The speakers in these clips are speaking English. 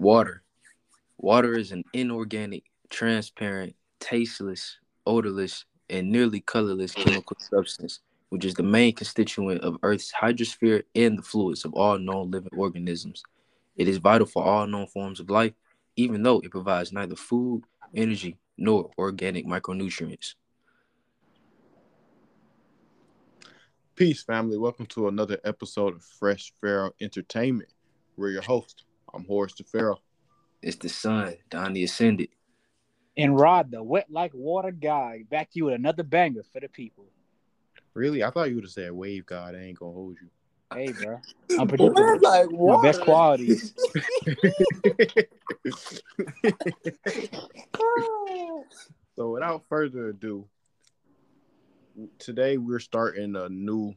Water. Water is an inorganic, transparent, tasteless, odorless, and nearly colorless chemical substance, which is the main constituent of Earth's hydrosphere and the fluids of all known living organisms. It is vital for all known forms of life, even though it provides neither food, energy, nor organic micronutrients. Peace, family. Welcome to another episode of Phresh Pharaoh Entertainment. We're your host. I'm Horace the Pharaoh. It's the sun, Donnie Ascended. And Rod, the wet like water guy, back to you with another banger for the people. Really? I thought you would have said Wave God. I ain't gonna hold you. Hey, bro. I'm predictable. like My best qualities. so, without further ado, today we're starting a new,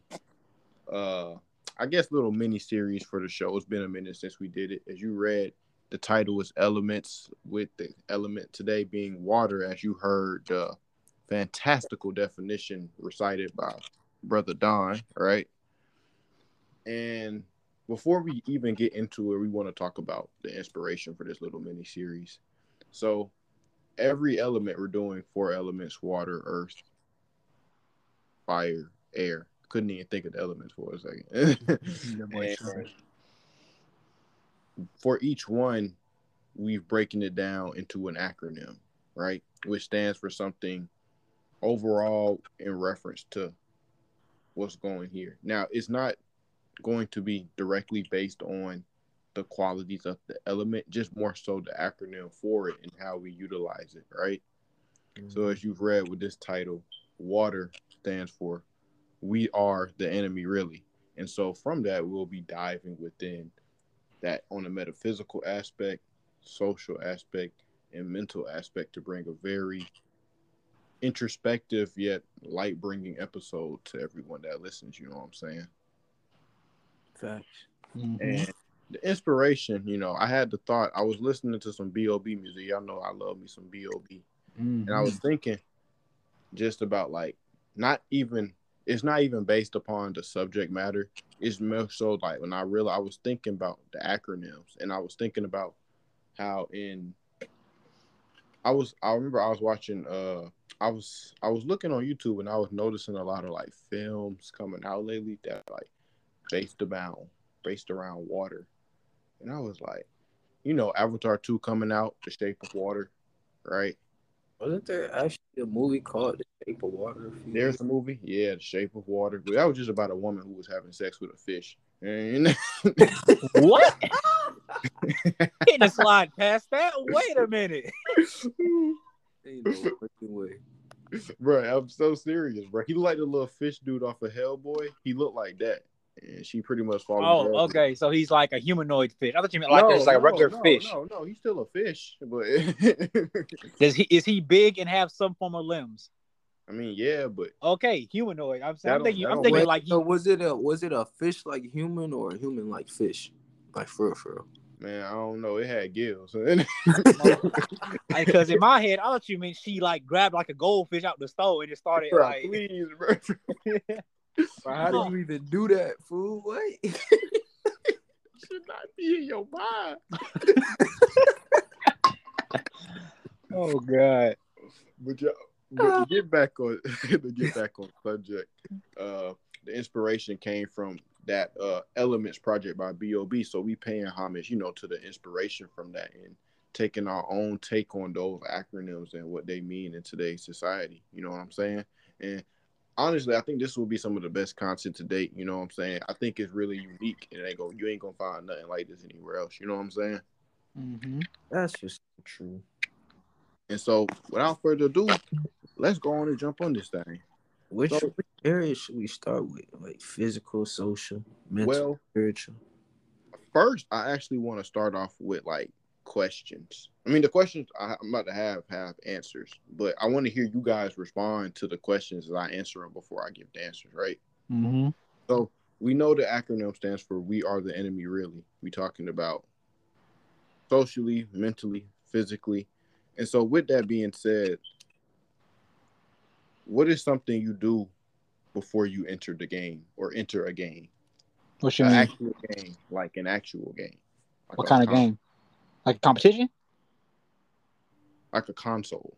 uh, I guess, little mini series for the show. It's been a minute since we did it. As you read, the title is Elements, with the element today being water, as you heard the fantastical definition recited by Brother Don, right? And before we even get into it, we want to talk about the inspiration for this little mini series. So, every element we're doing four elements water, earth, fire, air. Couldn't even think of the elements for a second. for each one, we've broken it down into an acronym, right? Which stands for something overall in reference to what's going here. Now, it's not going to be directly based on the qualities of the element, just more so the acronym for it and how we utilize it, right? Mm-hmm. So, as you've read with this title, water stands for we are the enemy, really. And so, from that, we'll be diving within that on a metaphysical aspect, social aspect, and mental aspect to bring a very introspective yet light bringing episode to everyone that listens. You know what I'm saying? Facts. Mm-hmm. And the inspiration, you know, I had the thought, I was listening to some B.O.B. music. Y'all know I love me some B.O.B. Mm-hmm. And I was thinking just about like, not even, it's not even based upon the subject matter. It's more so like when I realized I was thinking about the acronyms and I was thinking about how in, I was, I remember I was watching, uh, I was, I was looking on YouTube and I was noticing a lot of like films coming out lately that like based around based around water. And I was like, you know, Avatar 2 coming out, The Shape of Water, right? Wasn't there actually a movie called The Shape of Water? There's a movie, yeah, The Shape of Water. But that was just about a woman who was having sex with a fish. And what? Getting a slide past that. Wait a minute. Ain't no way. Bro, I'm so serious, bro. He looked like the little fish dude off of Hellboy. He looked like that and she pretty much falls. Oh, okay. So he's like a humanoid fish. I thought you meant like no, like no, a regular no, fish. No, no, he's still a fish, but does he is he big and have some form of limbs? I mean, yeah, but okay, humanoid. I'm, I'm thinking, I'm thinking like. So was it a was it a fish like human or a human like fish, like for real, for real? Man, I don't know. It had gills. Because in my head, I thought you meant she like grabbed like a goldfish out the stove and just started bro, like. Please, bro. But how do you even do that, fool? What? Should not be in your mind. oh God. But, you, but to get back on to get back on subject, uh, the inspiration came from that uh, Elements project by B.O.B. So we paying homage, you know, to the inspiration from that and taking our own take on those acronyms and what they mean in today's society. You know what I'm saying? And honestly, I think this will be some of the best content to date. You know what I'm saying? I think it's really unique, and ain't go you ain't gonna find nothing like this anywhere else. You know what I'm saying? Mm-hmm. That's just true. And so, without further ado, let's go on and jump on this thing. Which, so, which area should we start with? Like physical, social, mental, well, spiritual. First, I actually want to start off with like questions. I mean, the questions I'm about to have have answers, but I want to hear you guys respond to the questions as I answer them before I give the answers, right? Mm-hmm. So we know the acronym stands for "We Are the Enemy." Really, we talking about socially, mentally, physically, and so with that being said, what is something you do before you enter the game or enter a game? What's your an mean? Actual game, like an actual game. Like what kind of game? Like a competition? Like a console.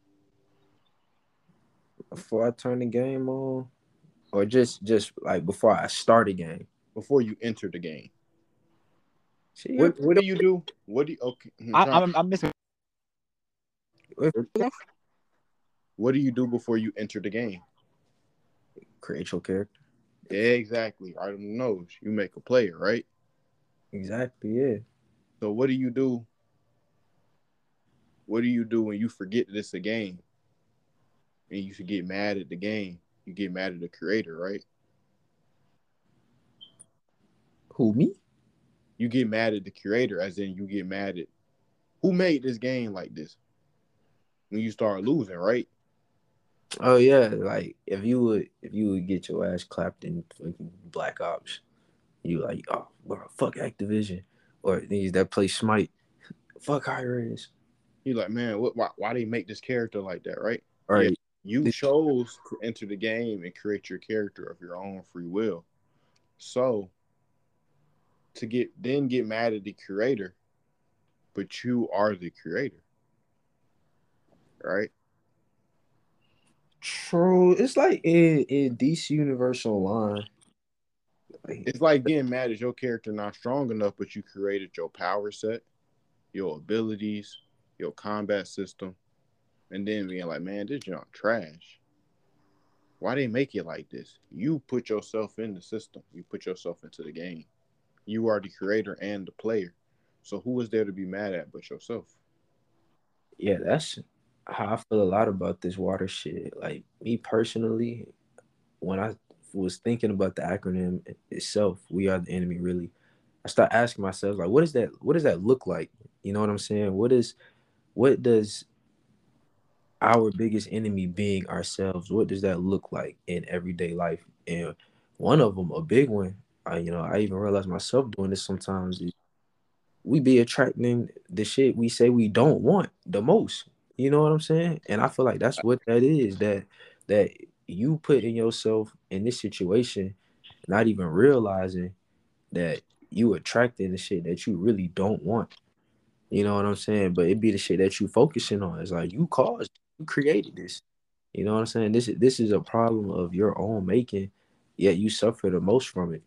Before I turn the game on, or just just like before I start a game. Before you enter the game. See, What what do you do? What do you okay? I'm I, I'm, I'm missing. what do you do before you enter the game? create your character. Exactly. Right on the nose. You make a player, right? Exactly. Yeah. So what do you do? What do you do when you forget that it's a game? And you should get mad at the game. You get mad at the creator, right? Who me? You get mad at the creator, as in you get mad at who made this game like this. When you start losing, right? Oh yeah, like if you would if you would get your ass clapped in fucking Black Ops, you like oh bro, fuck Activision or these that play Smite, fuck high You're like, man, what? Why, why they make this character like that, right? Right. You This- chose to enter the game and create your character of your own free will. So to get then get mad at the creator, but you are the creator. Right? True. It's like in in DC Universe Online. Like, It's like getting mad at your character not strong enough, but you created your power set, your abilities, your combat system, and then being like, man, this junk trash. Why they make it like this? You put yourself in the system. You put yourself into the game. You are the creator and the player. So who is there to be mad at but yourself? yeah, that's how I feel a lot about this water shit. Like me personally, when I was thinking about the acronym itself, we are the enemy really. I start asking myself, like, what is that what does that look like? You know what I'm saying? What is what does our biggest enemy being ourselves, what does that look like in everyday life? And one of them, a big one, I you know, I even realize myself doing this sometimes we be attracting the shit we say we don't want the most. You know what I'm saying? And I feel like that's what that is that that you putting yourself in this situation, not even realizing that you attracting the shit that you really don't want. You know what I'm saying? But it be the shit that you focusing on. It's like you caused, you created this. You know what I'm saying? This is this is a problem of your own making, yet you suffer the most from it.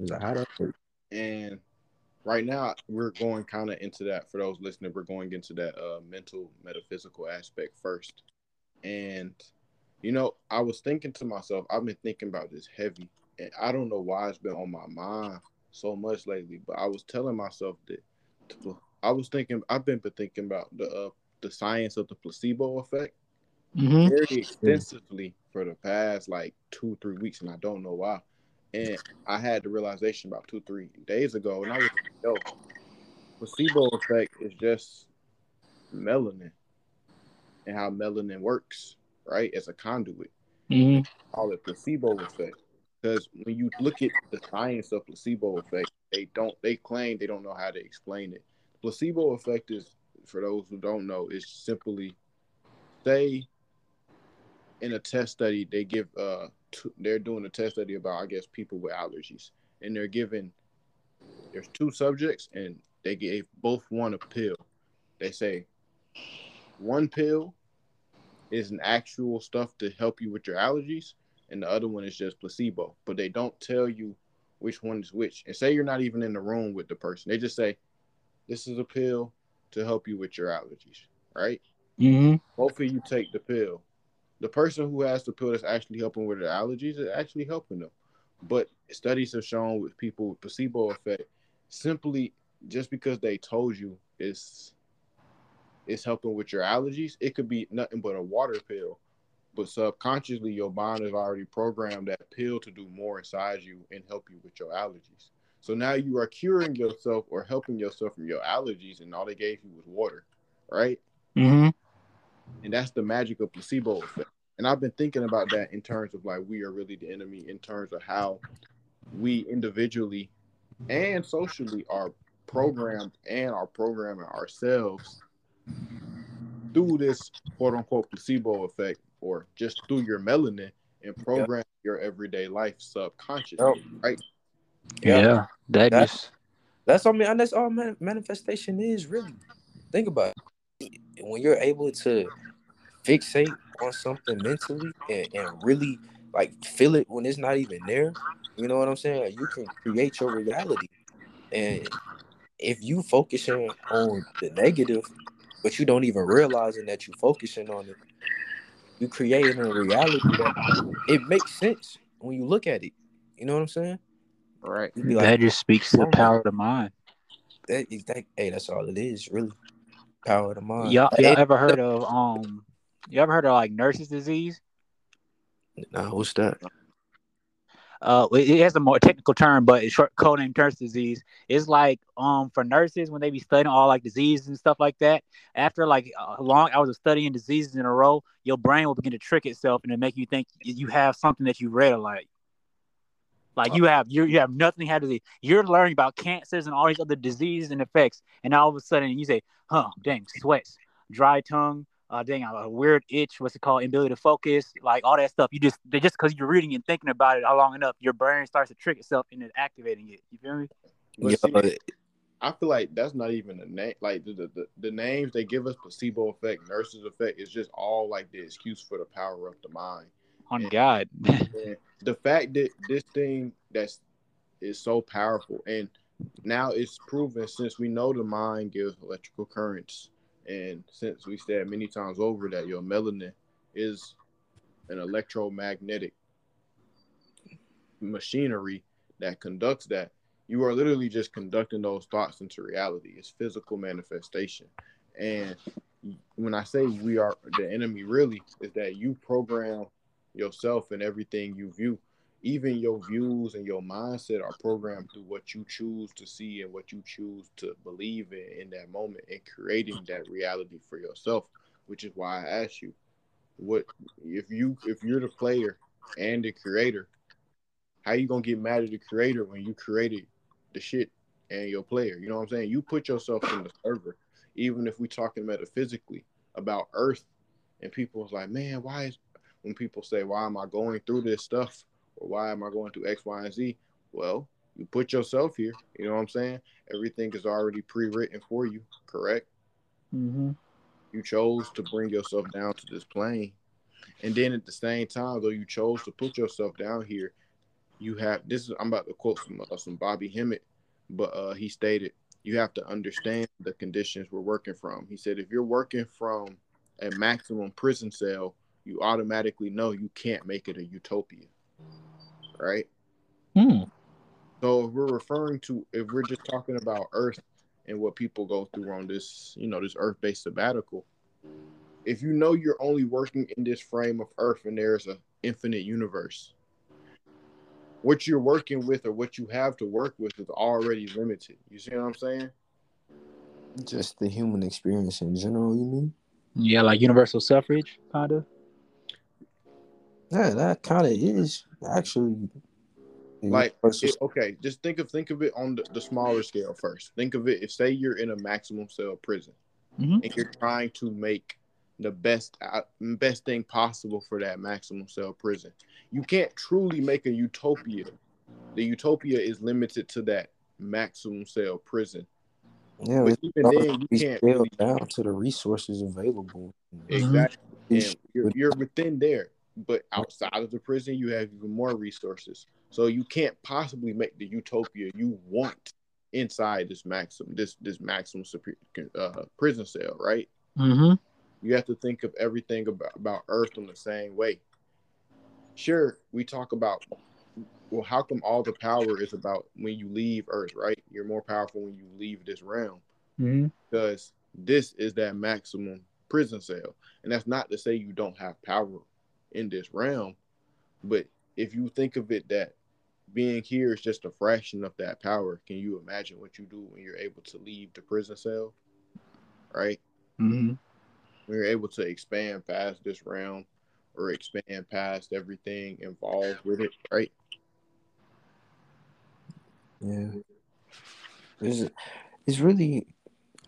It's like how that work? And right now we're going kind of into that for those listening we're going into that uh mental metaphysical aspect first and you know i was thinking to myself i've been thinking about this heavy and i don't know why it's been on my mind so much lately but i was telling myself that i was thinking i've been thinking about the uh, the science of the placebo effect Mm-hmm. very extensively for the past like two three weeks and i don't know why and i had the realization about two three days ago and i was like yo placebo effect is just melanin and how melanin works right as a conduit Mm-hmm. call it placebo effect because when you look at the science of placebo effect they don't they claim they don't know how to explain it placebo effect is for those who don't know is simply say in a test study they give uh t- they're doing a test study about i guess people with allergies. And they're given there's two subjects and they gave both one a pill. They say one pill is an actual stuff to help you with your allergies and the other one is just placebo. But they don't tell you which one is which. And say you're not even in the room with the person. They just say this is a pill to help you with your allergies right Mm-hmm. of you take the pill. The person who has the pill that's actually helping with their allergies is actually helping them. But studies have shown with people with placebo effect, simply just because they told you it's it's helping with your allergies, it could be nothing but a water pill. But subconsciously, your mind has already programmed that pill to do more inside you and help you with your allergies. So now you are curing yourself or helping yourself from your allergies, and all they gave you was water, right? Mm-hmm. and that's the magic of placebo effect. And I've been thinking about that in terms of like we are really the enemy in terms of how we individually and socially are programmed and are programming ourselves through this quote unquote placebo effect or just through your melanin and program your everyday life subconsciously, right? Yeah. that That- just That's all. Man, that's all man, manifestation is really. think about it. When you're able to fixate on something mentally and, and really like feel it when it's not even there, you know what I'm saying? Like, you can create your reality. And if you focusing on the negative, but you don't even realizing that you're focusing on it, you creating a reality that it makes sense when you look at it. You know what I'm saying? Right. You that like, just speaks to the power of the mind. that, is that, hey, that's all it is, really. Power of the mind. Y'all, y'all And- ever heard of um? You ever heard of like nurses disease? Nah, what's that? Uh, it it has a more technical term, but it's short code name nurse disease. It's like um for nurses when they be studying all like diseases and stuff like that. After like uh, long hours of studying diseases in a row, your brain will begin to trick itself and to make you think you have something that you read like. Like you have you you have nothing had to do. You're learning about cancers and all these other diseases and effects, and all of a sudden you say, "Huh, dang, sweats, dry tongue, uh, dang, a weird itch, what's it called, inability to focus, like all that stuff. You just they just because you're reading and thinking about it long enough, your brain starts to trick itself into activating it. You feel me? But Yo, see, I feel like that's not even a name. Like the, the the the names they give us, placebo effect, nurses effect, is just all like the excuse for the power of the mind. On. God, the fact that this thing that's is so powerful, and now it's proven since we know the mind gives electrical currents, and since we said many times over that your melanin is an electromagnetic machinery that conducts that, you are literally just conducting those thoughts into reality. It's physical manifestation. And when I say we are the enemy, really, is that you program yourself and everything you view. Even your views and your mindset are programmed through what you choose to see and what you choose to believe in in that moment and creating that reality for yourself, which is why I asked you, what if you if you're the player and the creator, how you gonna get mad at the creator when you created the shit and your player? You know what I'm saying? You put yourself in the server, even if we talking metaphysically about Earth, and people's like, man, why is when people say, why am I going through this stuff or why am I going through X, Y, and Z? Well, you put yourself here. You know what I'm saying? Everything is already pre-written for you, correct? mm-hmm. You chose to bring yourself down to this plane. And then at the same time, though you chose to put yourself down here, you have this is I'm about to quote from uh, some Bobby Hemmitt, but uh, he stated you have to understand the conditions we're working from. He said if you're working from a maximum prison cell, you automatically know you can't make it a utopia, right? Hmm. So if we're referring to if we're just talking about Earth and what people go through on this, you know, this Earth-based sabbatical, if you know you're only working in this frame of Earth and there's an infinite universe, what you're working with or what you have to work with is already limited. You see what I'm saying? just the human experience in general, you mean? Yeah, like universal suffrage, kind of. Yeah, that kind of is actually Like, It- okay, just think of think of it on the, the smaller scale first. Think of it if say you're in a maximum cell prison Mhm. and you're trying to make the best out- best thing possible for that maximum cell prison. You can't truly make a utopia. The utopia is limited to that maximum cell prison. yeah, But even then, you can't scaled really down to the resources available. exactly. It's- And you're, you're within there, but outside of the prison, you have even more resources. So you can't possibly make the utopia you want inside this maximum this this maximum uh, prison cell, right? Mm-hmm. You have to think of everything about, about Earth in the same way. Sure, we talk about well, how come all the power is about when you leave Earth, right? You're more powerful when you leave this realm Mm-hmm. because this is that maximum prison cell. And that's not to say you don't have power in this realm, but if you think of it that being here is just a fraction of that power, can you imagine what you do when you're able to leave the prison cell? Right? Mm-hmm. When you're able to expand past this realm or expand past everything involved with it, right? Yeah, it's it's really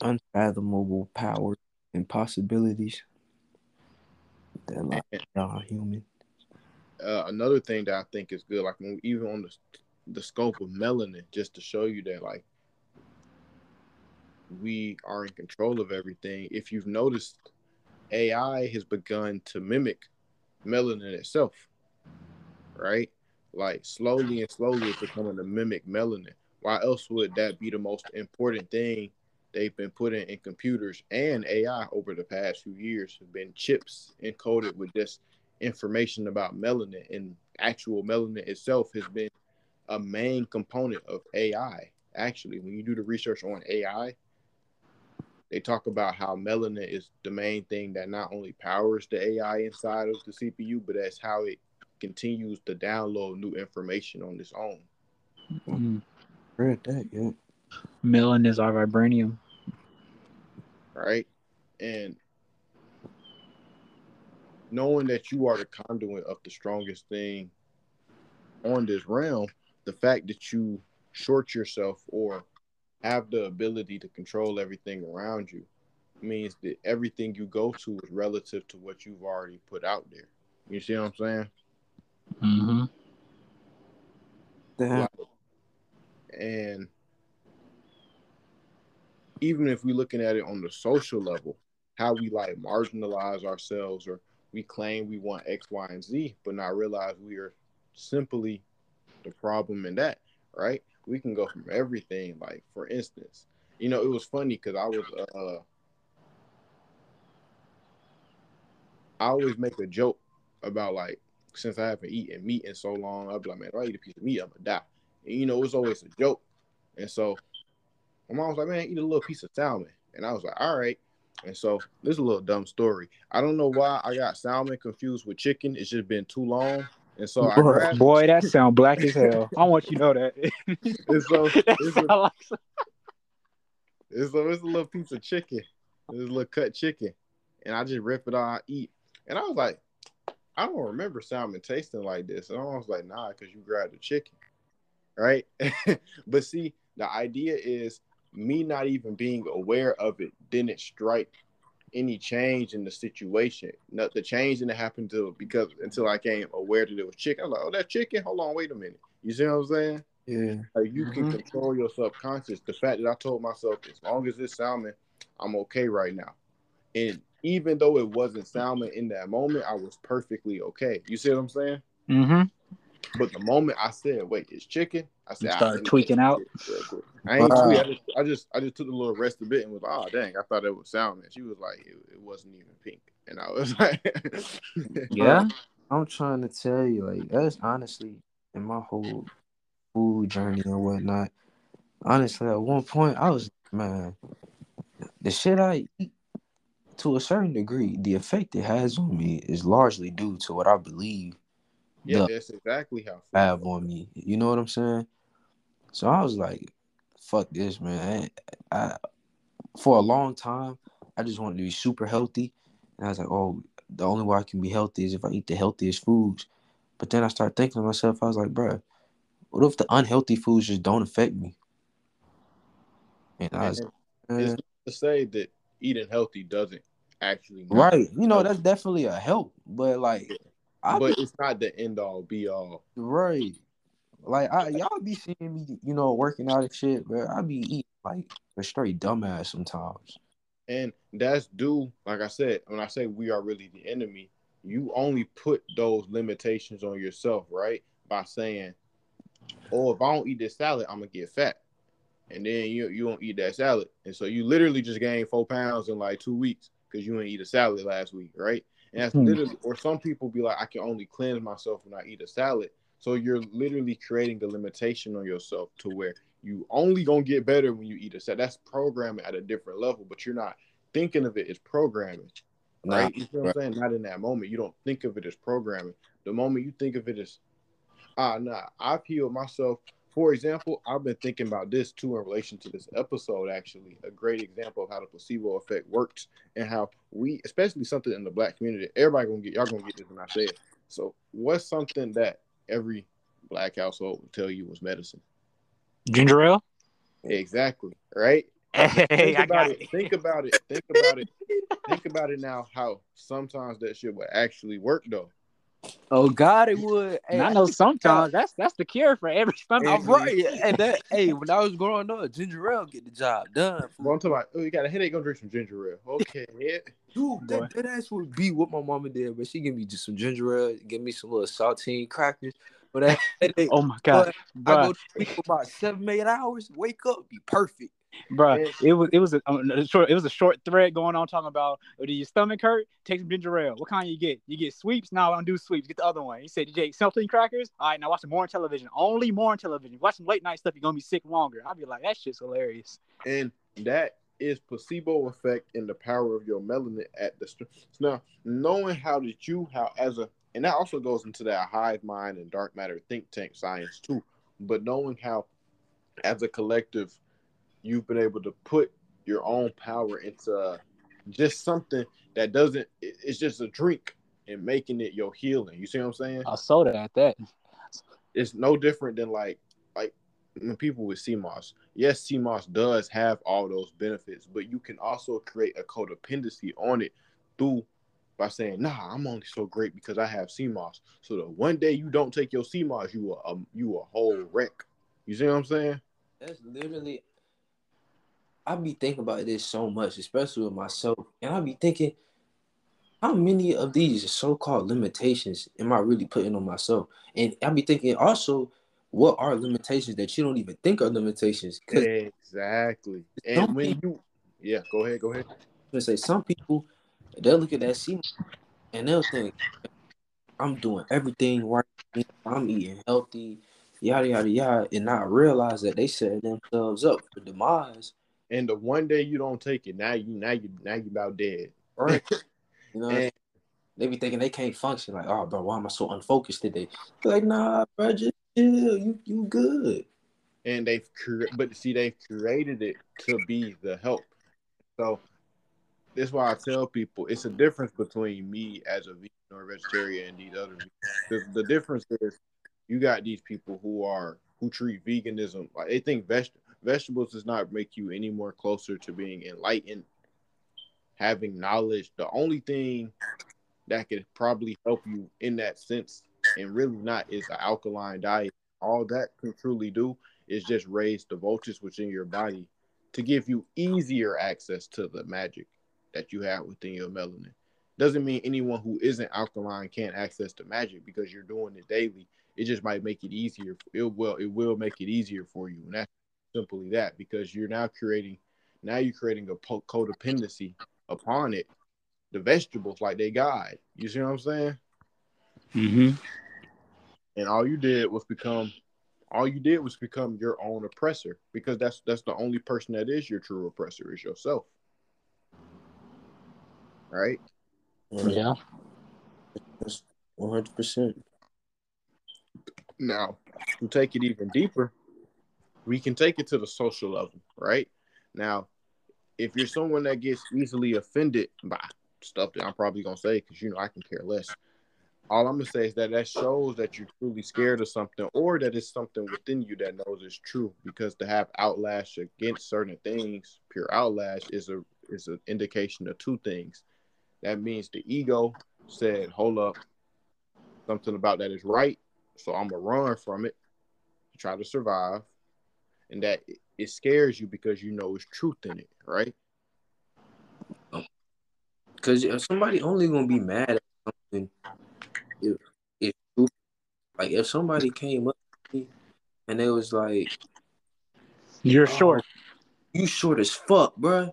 unfathomable power and possibilities that lie beyond human. uh, another thing that I think is good, like when, even on the the scope of melanin, just to show you that like we are in control of everything. If you've noticed, AI has begun to mimic melanin itself, right? Like slowly and slowly it's becoming to mimic melanin. Why else would that be the most important thing they've been putting in computers and AI over the past few years have been chips encoded with just information about melanin and actual melanin itself has been a main component of AI. Actually, when you do the research on AI, they talk about how melanin is the main thing that not only powers the AI inside of the CPU, but that's how it continues to download new information on its own. Mm. Read that, yeah. Melanin is our vibranium. Right. And knowing that you are the conduit of the strongest thing on this realm, the fact that you short yourself or have the ability to control everything around you means that everything you go to is relative to what you've already put out there. You see what I'm saying? Mm-hmm. Damn. Like, and even if we're looking at it on the social level, how we like marginalize ourselves or we claim we want X, Y, and Z, but not realize we are simply the problem in that, right? We can go from everything. Like, for instance, you know, it was funny because I was, uh, I always make a joke about like, since I haven't eaten meat in so long, I'll be like, man, if I eat a piece of meat, I'm gonna die. And, you know, it's always a joke. And so my mom was like, man, eat a little piece of salmon. And I was like, all right. And so this is a little dumb story. I don't know why I got salmon confused with chicken. It's just been too long. And so I Boy, grabbed Boy, that sound black as hell. I want you to know that. and so it's a, like some- it's a, it's a little piece of chicken. It's a little cut chicken. And I just rip it all I eat. And I was like, I don't remember salmon tasting like this. And I was like, nah, because you grabbed the chicken. Right. but see, the idea is me not even being aware of it didn't strike any change in the situation. Not the change didn't happen to because until I came aware that it was chicken. I'm like, oh, that chicken. Hold on, wait a minute. You see what I'm saying? Yeah. Like you can Mm-hmm. Mhm. control your subconscious. The fact that I told myself, as long as it's salmon, I'm okay right now. And even though it wasn't salmon in that moment, I was perfectly okay. You see what I'm saying? Mhm. But the moment I said, "Wait, it's chicken," I said, You "Ah, started let tweaking out. this real quick." I ain't Wow. tweak. I just, I just, I just took a little rest a bit and was like, "Oh, dang!" I thought it was salmon. She was like, "It, it wasn't even pink," and I was like, Yeah. I'm trying to tell you, like, that's honestly in my whole food journey and whatnot. Honestly, at one point, I was, man, the shit I eat, to a certain degree, the effect it has on me is largely due to what I believe "Yeah, the that's exactly how." food have on me. You know what I'm saying? So I was like, fuck this, man. I, I for a long time, I just wanted to be super healthy. And I was like, oh, the only way I can be healthy is if I eat the healthiest foods. But then I started thinking to myself, I was like, bruh, what if the unhealthy foods just don't affect me? And I was And like, it's to say that eating healthy doesn't actually matter. right. You know, that's definitely a help. But like, I but be, it's not the end all be all. right. Like I y'all be seeing me, you know, working out and shit, but I be eating like a straight dumbass sometimes. And that's due, like I said, when I say we are really the enemy, you only put those limitations on yourself, right? By saying, Oh, if I don't eat this salad, I'm gonna get fat. And then you you don't eat that salad. And so you literally just gained four pounds in like two weeks because you didn't eat a salad last week, right? And that's Hmm. literally or some people be like, I can only cleanse myself when I eat a salad. So you're literally creating the limitation on yourself to where you only gonna get better when you eat a salad. That's programming at a different level, but you're not thinking of it as programming. Nah, Right? You know what I'm saying? Not in that moment. You don't think of it as programming. The moment you think of it as ah nah, I've healed myself. For example, I've been thinking about this too in relation to this episode, actually. A great example of how the placebo effect works and how we, especially something in the black community, everybody gonna get y'all gonna get this when I say it. So what's something that every black household will tell you was medicine? Ginger ale. Exactly. Right? Hey, think I about got it. it. Think about it. Think about it. Think about it now. How sometimes that shit would actually work though. Oh God, it would. And I know uh, sometimes that's that's the cure for every stomach. I'm right. And that, hey, when I was growing up, ginger ale get the job done. Well, I'm talking about, oh, you got a headache, go drink some ginger ale. Okay. Dude, that, that ass would be what my mama did, but she give me just some ginger ale, give me some little saltine crackers. But that headache, Oh my god, I go to sleep for about seven, eight hours, wake up, be perfect. Bro, it was it was a, um, a short it was a short thread going on talking about oh, do your stomach hurt? Take some ginger ale. What kind you get? You get Schweppes? No, I don't do Schweppes. Get the other one. He said, take saltine crackers? All right, now watch some more on television. Only more on television. Watch some late night stuff. You're gonna be sick longer. I'd be like, that shit's hilarious. And that is placebo effect and the power of your melanin at the st- now knowing how that you how as a and that also goes into that hive mind and dark matter think tank science too but knowing how as a collective you've been able to put your own power into just something that doesn't it's just a drink and making it your healing you see what i'm saying I soda at that. it's no different than like like when people with sea moss. Yes, sea moss does have all those benefits, but you can also create a codependency on it through by saying, "Nah, I'm only so great because I have sea moss." So that one day you don't take your sea moss, you are um, you a whole wreck. You see what I'm saying? That's literally. I be thinking about this so much, especially with myself, and I be thinking, how many of these so-called limitations am I really putting on myself? And I be thinking also, what are limitations that you don't even think are limitations? Exactly. And when be- you, yeah, go ahead, go ahead. I say some people they'll look at that scene and they'll think I'm doing everything right. I'm eating healthy, yada yada yada, and not realize that they setting themselves up for demise. And the one day you don't take it, now you now you now you about dead. Right? You know, And they be thinking they can't function. Like, oh, bro, why am I so unfocused today? Like, nah, bro, just chill. You you good. and they've cre- but see they've created it to be the help so that's why i tell people it's a difference between me as a vegan or vegetarian and these other the, the difference is you got these people who are who treat veganism like they think veg- vegetables does not make you any more closer to being enlightened having knowledge the only thing that could probably help you in that sense and really not is an alkaline diet all that can truly do is just raise the voltage within your body to give you easier access to the magic that you have within your melanin. Doesn't mean anyone who isn't alkaline can't access the magic because you're doing it daily. It just might make it easier. It will it will make it easier for you, and that's simply that because you're now creating now you're creating a po- codependency upon it. The vegetables like they guide. You see what I'm saying? Mm-hmm. and all you did was become all you did was become your own oppressor because that's that's the only person that is your true oppressor is yourself right Yeah. One hundred percent. now to take it even deeper we can take it to the social level right now if you're someone that gets easily offended by stuff that i'm probably to say because you know i can care less all I'm gonna say is that that shows that you're truly scared of something, or that it's something within you that knows it's true. Because to have outlash against certain things, pure outlash is a is an indication of two things. That means the ego said, "Hold up, something about that is right, so I'm gonna run from it, try to survive," and that it- it scares you because you know it's truth in it, right? Because somebody only gonna be mad at something if if like if somebody came up to me and they was like, You're Oh. short. "You short as fuck, bruh."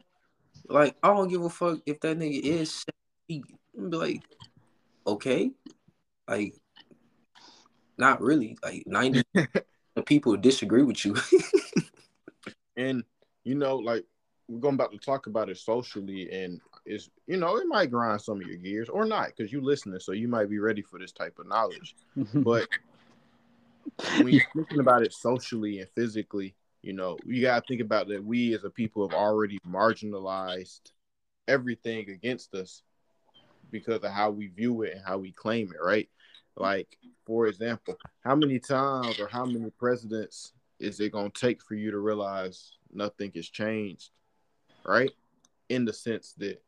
Like I don't give a fuck if that nigga is. seven feet. I'm be like, okay, like not really. Like ninety of people disagree with you. and you know, like we're going about to talk about it socially, and is you know, it might grind some of your gears or not because you're listening, so you might be ready for this type of knowledge. But when you're thinking about it socially and physically, you know, you gotta think about that we as a people have already marginalized everything against us because of how we view it and how we claim it, right? Like, for example, how many times or how many presidents is it gonna take for you to realize nothing has changed, right? In the sense that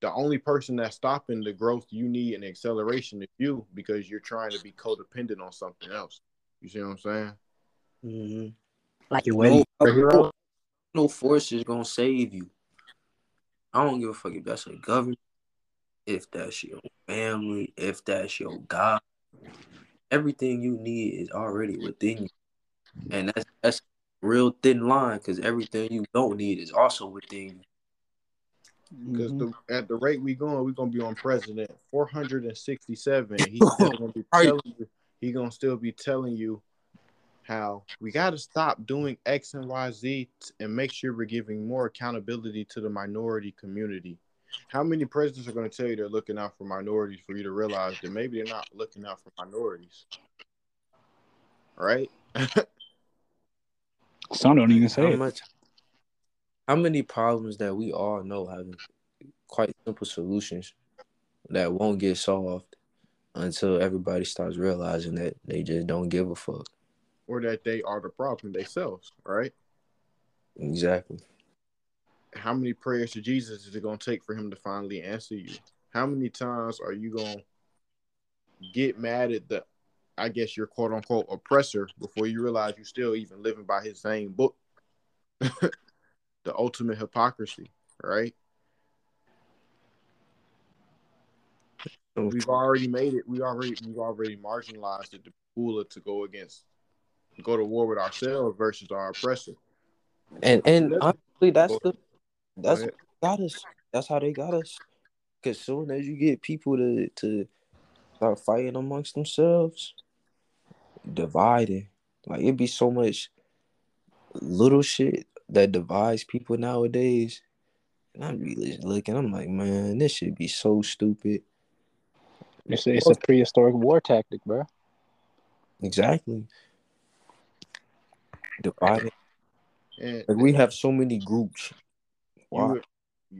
the only person that's stopping the growth you need and acceleration is you because you're trying to be codependent on something else. You see what I'm saying? Mm-hmm. Like you're waiting No, for no force is gonna save you. I don't give a fuck if that's a government, if that's your family, if that's your God. Everything you need is already within you, and that's that's a real thin line because everything you don't need is also within you. Because Mhm. the, at the rate we going, we're gonna be on president 467. He's gonna be Right. telling you. He gonna still be telling you how we got to stop doing X and Y Z and make sure we're giving more accountability to the minority community. How many presidents are going to tell you they're looking out for minorities for you to realize that maybe they're not looking out for minorities? Right? Some don't even say How it. much? How many problems that we all know have quite simple solutions that won't get solved until everybody starts realizing that they just don't give a fuck. Or that they are the problem themselves, right? Exactly. How many prayers to Jesus is it going to take for him to finally answer you? How many times are you going to get mad at the, I guess, your quote unquote oppressor before you realize you're still even living by his same book? the ultimate hypocrisy, right? We've already made it. We already we've already marginalized it to cooler to go against, go to war with ourselves versus our oppressor. And and honestly, that's the that's ahead. got us. That's how they got us. Cause soon as you get people to to start fighting amongst themselves, dividing, like it'd be so much little shit that divides people nowadays. And I be just looking, I'm like, man, this should be so stupid. It's a, it's a prehistoric war tactic, bro. Exactly. Dividing. And Like we have so many groups. You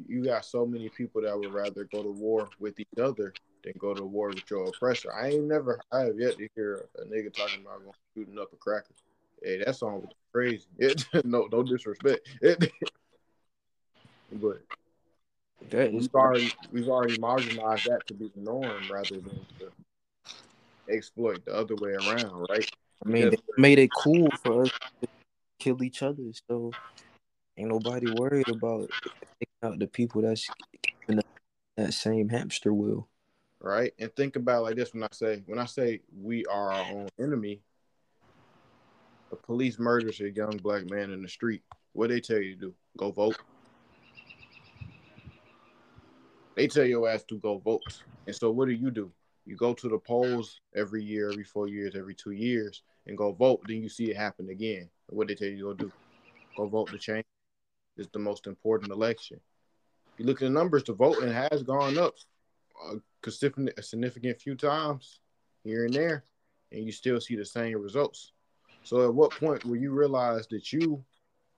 you got so many people that would rather go to war with each other than go to war with your oppressor. I ain't never I have yet to hear a nigga talking about going shooting up a cracker. Hey, that song was crazy. It, no, no disrespect. It, but That we've already we've already marginalized that to be the norm rather than to exploit the other way around, right? I mean, they made it cool for us to kill each other, so ain't nobody worried about out the people that's that same hamster wheel. right? And think about like this when I say when I say we are our own enemy, the police murders a young black man in the street. What they tell you to do? Go vote. They tell your ass to go vote. And so what do you do? You go to the polls every year, every four years, every two years, and go vote. Then you see it happen again. What they tell you to go do? Go vote to change. It's the most important election. If you look at the numbers, the voting has gone up uh, a significant, a significant few times here and there, and you still see the same results. So, at what point will you realize that you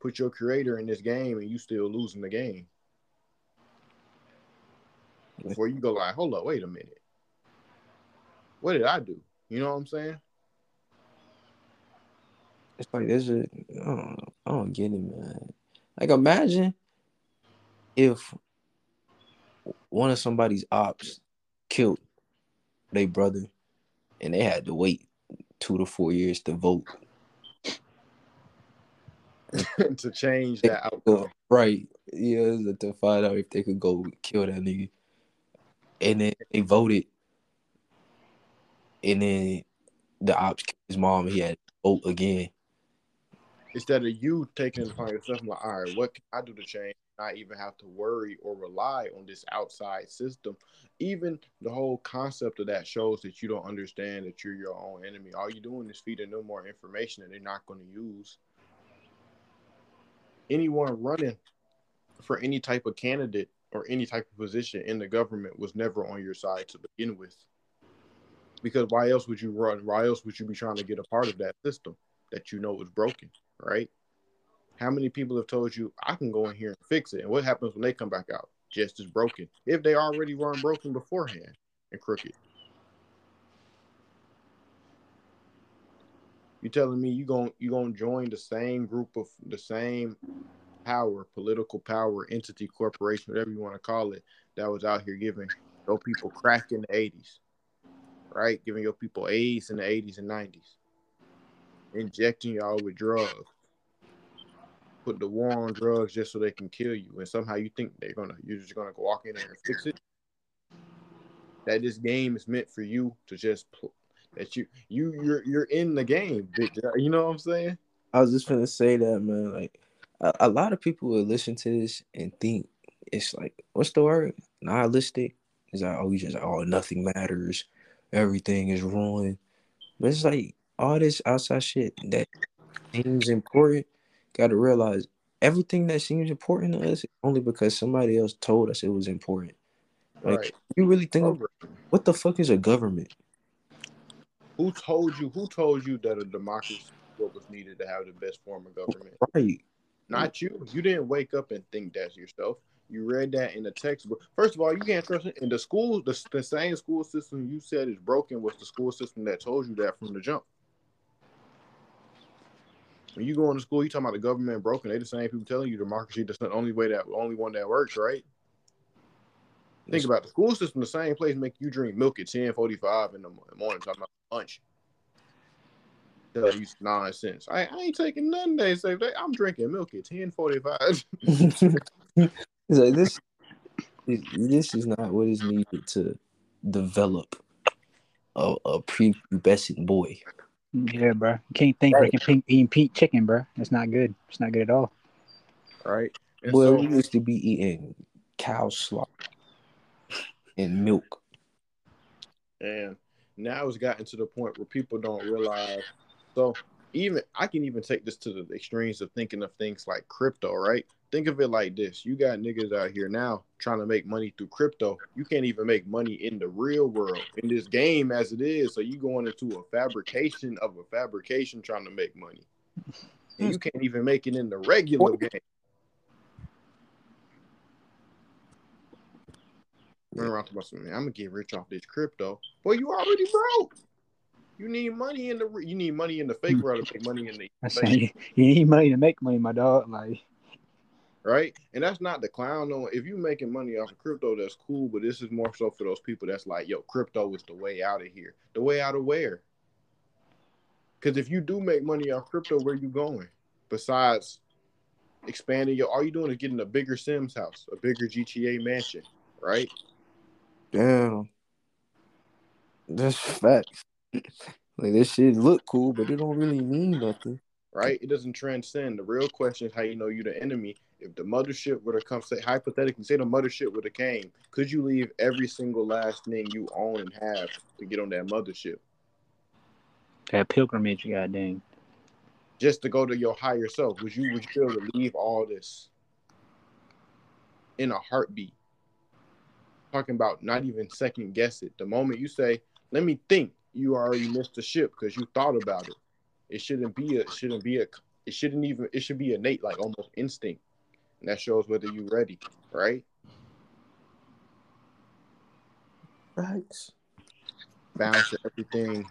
put your creator in this game and you still losing the game? Before you go like, hold up, wait a minute, what did I do? You know what I'm saying? It's like there's a I don't. I don't get it, man. Like imagine if one of somebody's ops killed their brother, and they had to wait two to four years to vote. to change that outcome. Right. Yeah, to find out if they could go kill that nigga. And then they voted. And then the ops killed his mom he had to vote again. Instead of you taking it upon yourself, I'm like, all right, what can I do to change? Not even have to worry or rely on this outside system. Even the whole concept of that shows that you don't understand that you're your own enemy. All you're doing is feeding them more information that they're not going to use. Anyone running for any type of candidate or any type of position in the government was never on your side to begin with. Because why else would you run? Why else would you be trying to get a part of that system that you know is broken, right? How many people have told you I can go in here and fix it? And what happens when they come back out? Just as broken. If they already weren't broken beforehand and crooked. You telling me you going you gonna join the same group of the same power, political power, entity, corporation, whatever you want to call it, that was out here giving your people crack in the 80s, right? Giving your people AIDS in the 80s and 90s, injecting y'all with drugs, put the war on drugs just so they can kill you, and somehow you think they're gonna, you're just gonna walk in there and fix it. That this game is meant for you to just pl- that you you you're you're in the game. Uh, you know what I'm saying? I was just gonna say that, man. Like a, a lot of people will listen to this and think it's like, what's the word? Nihilistic. It's like, oh, you just oh, nothing matters, everything is ruined. But it's like all this outside shit that seems important. Got to realize everything that seems important to us only because somebody else told us it was important. Like, Right. you really think, of, what the fuck is a government? Who told you? Who told you that a democracy what was needed to have the best form of government? Right. Not you. You didn't wake up and think that yourself. You read that in the textbook. First of all, you can't trust it. In the school, the, the same school system you said is broken was the school system that told you that from the jump. When you go into school, you talking about the government broken. They the same people telling you democracy that's the only way that only one that works, right? Think about the school system, the same place make you drink milk at 1045 in the morning, talking about lunch. Tell you nonsense. I, I ain't taking none they say. I'm drinking milk at 1045. it's like this. This is not what is needed to develop a, a prepubescent boy. Yeah, bro. You can't think Right. freaking pink, eating pink chicken, bro. It's not good. It's not good at all. right? And Well, so, we used to be eating cow slop and milk. and now it's gotten to the point where people don't realize. So even I can even take this to the extremes of thinking of things like crypto, right? Think of it like this: you got niggas out here now trying to make money through crypto. You can't even make money in the real world in this game as it is. So you going into a fabrication of a fabrication trying to make money, and you can't even make it in the regular game. Run around to myself, man. I'm gonna get rich off this crypto. Well, you already broke. You need money in the you need money in the fake world to make money in the I say you need money to make money, my dog. Like, right? And that's not the clown. No, if you're making money off of crypto, that's cool. But this is more so for those people that's like, yo, crypto is the way out of here. The way out of where? Because if you do make money off crypto, where you going? Besides expanding your, all you doing is getting a bigger Sims house, a bigger GTA mansion, right? Damn. That's facts. Like this shit look cool, but it don't really mean nothing. right? It doesn't transcend. The real question is how you know you're the enemy. If the mothership were to come, say hypothetically, say the mothership would have came, could you leave every single last thing you own and have to get on that mothership that pilgrimage, goddamn. just to go to your higher self? Would you would you be able to leave all this in a heartbeat? Talking about not even second guess it. The moment you say, "Let me think," you already missed the ship because you thought about it. It shouldn't be a. Shouldn't be a. It shouldn't even. It should be innate, like almost instinct, and that shows whether you're ready, right? Facts. Bounce everything.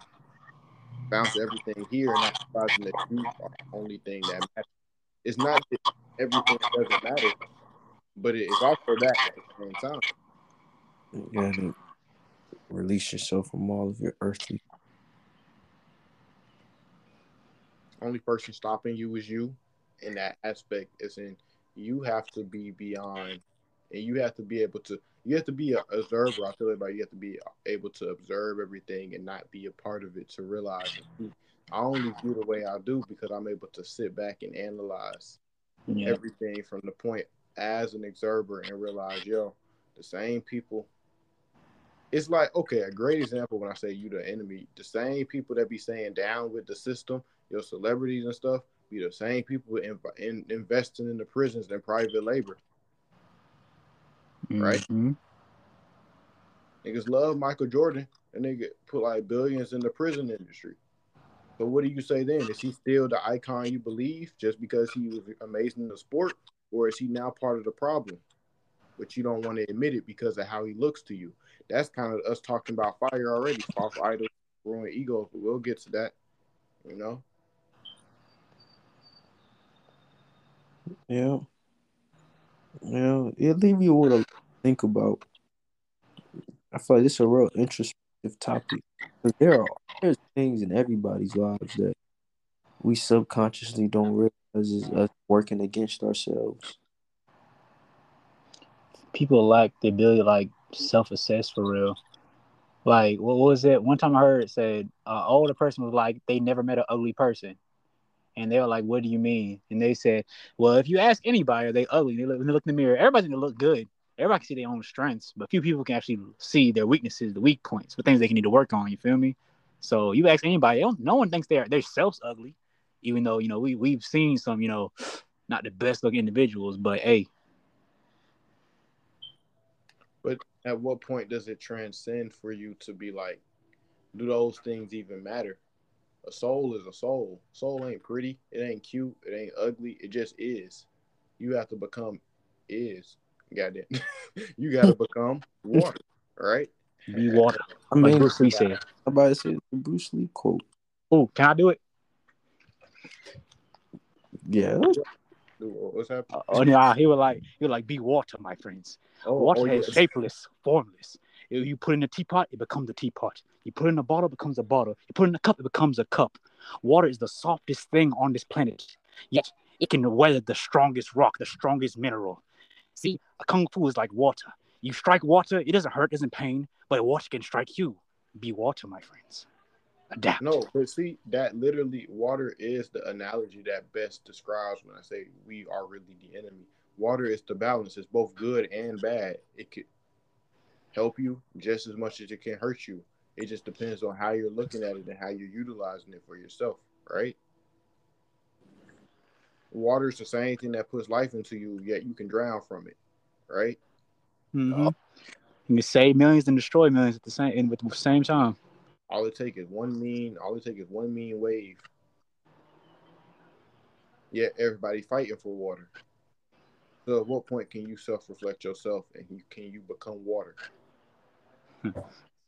Bounce everything here, and not realizing that you are the only thing that matters. It's not that everything doesn't matter, but it is also that at the same time. You gotta release yourself from all of your earthly. only person stopping you is you in that aspect is in you have to be beyond and you have to be able to you have to be an observer i tell everybody you have to be able to observe everything and not be a part of it to realize i only do the way i do because i'm able to sit back and analyze Yeah. everything from the point as an observer and realize yo the same people it's like okay a great example when i say you the enemy the same people that be saying down with the system your celebrities and stuff be the same people in, in, investing in the prisons and private labor. Right? Mhm. niggas love michael jordan and they get put like billions in the prison industry. But what do you say then? Is he still the icon you believe just because he was amazing in the sport or is he now part of the problem? But you don't want to admit it because of how he looks to you. That's kind of us talking about fire already. False idols ruin egos but we'll get to that you know Yeah. Yeah. it leave you with a think about. I feel like this is a real introspective topic. there are there's things in everybody's lives that we subconsciously don't realize is us working against ourselves. People lack the ability to like self assess for real. Like what was it? One time I heard it said uh, older person was like they never met an ugly person. And they were like, "What do you mean?" And they said, "Well, if you ask anybody, are they ugly? They look, when they look in the mirror. Everybody's gonna look good. Everybody can see their own strengths, but few people can actually see their weaknesses, the weak points, the things they can need to work on. You feel me? So you ask anybody, no one thinks they're their selves ugly, even though you know we we've seen some, you know, not the best looking individuals, but hey, But at what point does it transcend for you to be like, do those things even matter? A soul is a soul. Soul ain't pretty. It ain't cute. It ain't ugly. It just is. You have to become is. Goddamn. you got to become water, right? be water. I Like mean, Bruce Lee said. somebody said the Bruce Lee quote. Oh, can I do it? Yeah, What's happening? Oh, yeah, he was like, he was like, be water, my friends. Oh, oh Water oh, is yes. shapeless, formless. If you put in a teapot, it becomes a teapot. You put in a bottle, it becomes a bottle. You put in a cup, it becomes a cup. Water is the softest thing on this planet. Yet it can weather the strongest rock, the strongest mineral. See, a kung fu is like water. You strike water, it doesn't hurt, it doesn't pain, but water can strike you. Be water, my friends. Adapt. No, but see, that literally, water is the analogy that best describes when I say we are really the enemy. Water is the balance. It's both good and bad. It could help you just as much as it can hurt you. It just depends on how you're looking at it and how you're utilizing it for yourself, right? Water is the same thing that puts life into you, yet you can drown from it, right? Mm-hmm. You can save millions and destroy millions at the same and at the same time. All it takes is one mean. All it takes is one mean wave. Yet everybody fighting for water. So at what point can you self-reflect yourself and you, can you become water?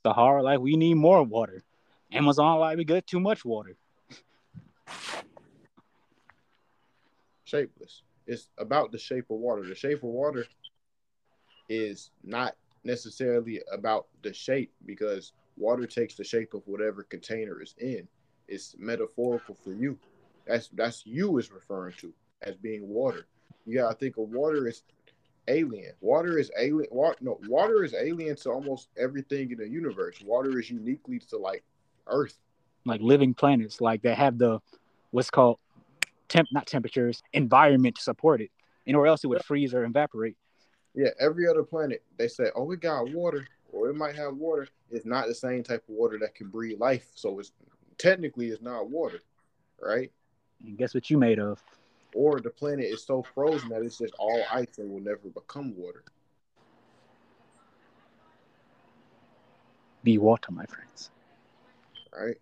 Sahara like we need more water. Amazon like we got too much water. Shapeless. It's about the shape of water. The shape of water is not necessarily about the shape because water takes the shape of whatever container is in. It's metaphorical for you. That's that's you is referring to as being water. You gotta think of water as alien. Water is alien. Water, no, water is alien to almost everything in the universe. Water is uniquely to like Earth. Like living planets, like they have the what's called temp not temperatures, environment to support it. Anywhere else it would freeze or evaporate. Yeah, every other planet they say, oh, it got water, or it might have water. It's not the same type of water that can breathe life. So it's technically it's not water, right? And guess what you made of? Or the planet is so frozen that it's just all ice and will never become water. Be water, my friends. right?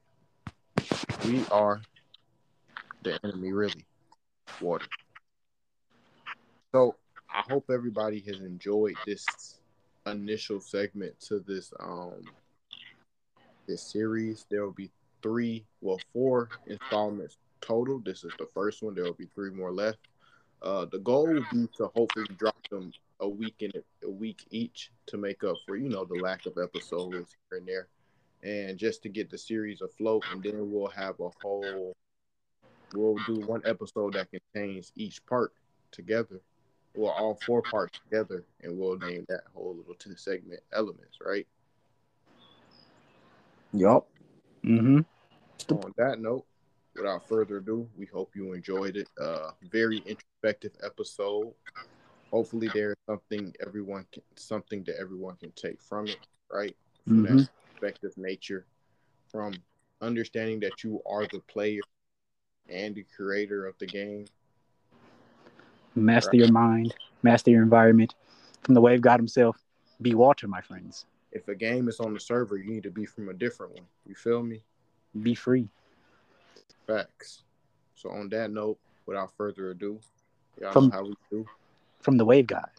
We are the enemy, really. Water. So I hope everybody has enjoyed this initial segment to this um this series. There will be three, well, four installments total. This is the first one. There will be three more left. Uh, the goal would be to hopefully drop them a week in a week each to make up for you know the lack of episodes here and there and just to get the series afloat and then we'll have a whole we'll do one episode that contains each part together well all four parts together and we'll name that whole little two segment elements right yup. Mm-hmm. on that note without further ado we hope you enjoyed it uh very introspective episode hopefully there's something everyone can something that everyone can take from it right from Mhm. that introspective nature from understanding that you are the player and the creator of the game Master Right. your mind, master your environment. From the wave god himself, be water, my friends. if a game is on the server you need to be from a different one you feel me Be free. Facts so on that note without further ado y'all From- know how we do From the wave god.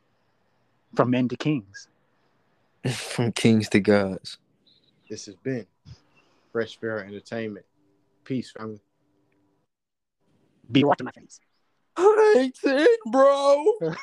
From men to kings. From kings to gods. this has been Phresh Pharaoh Entertainment peace family Be watching my friends. I ain't bro.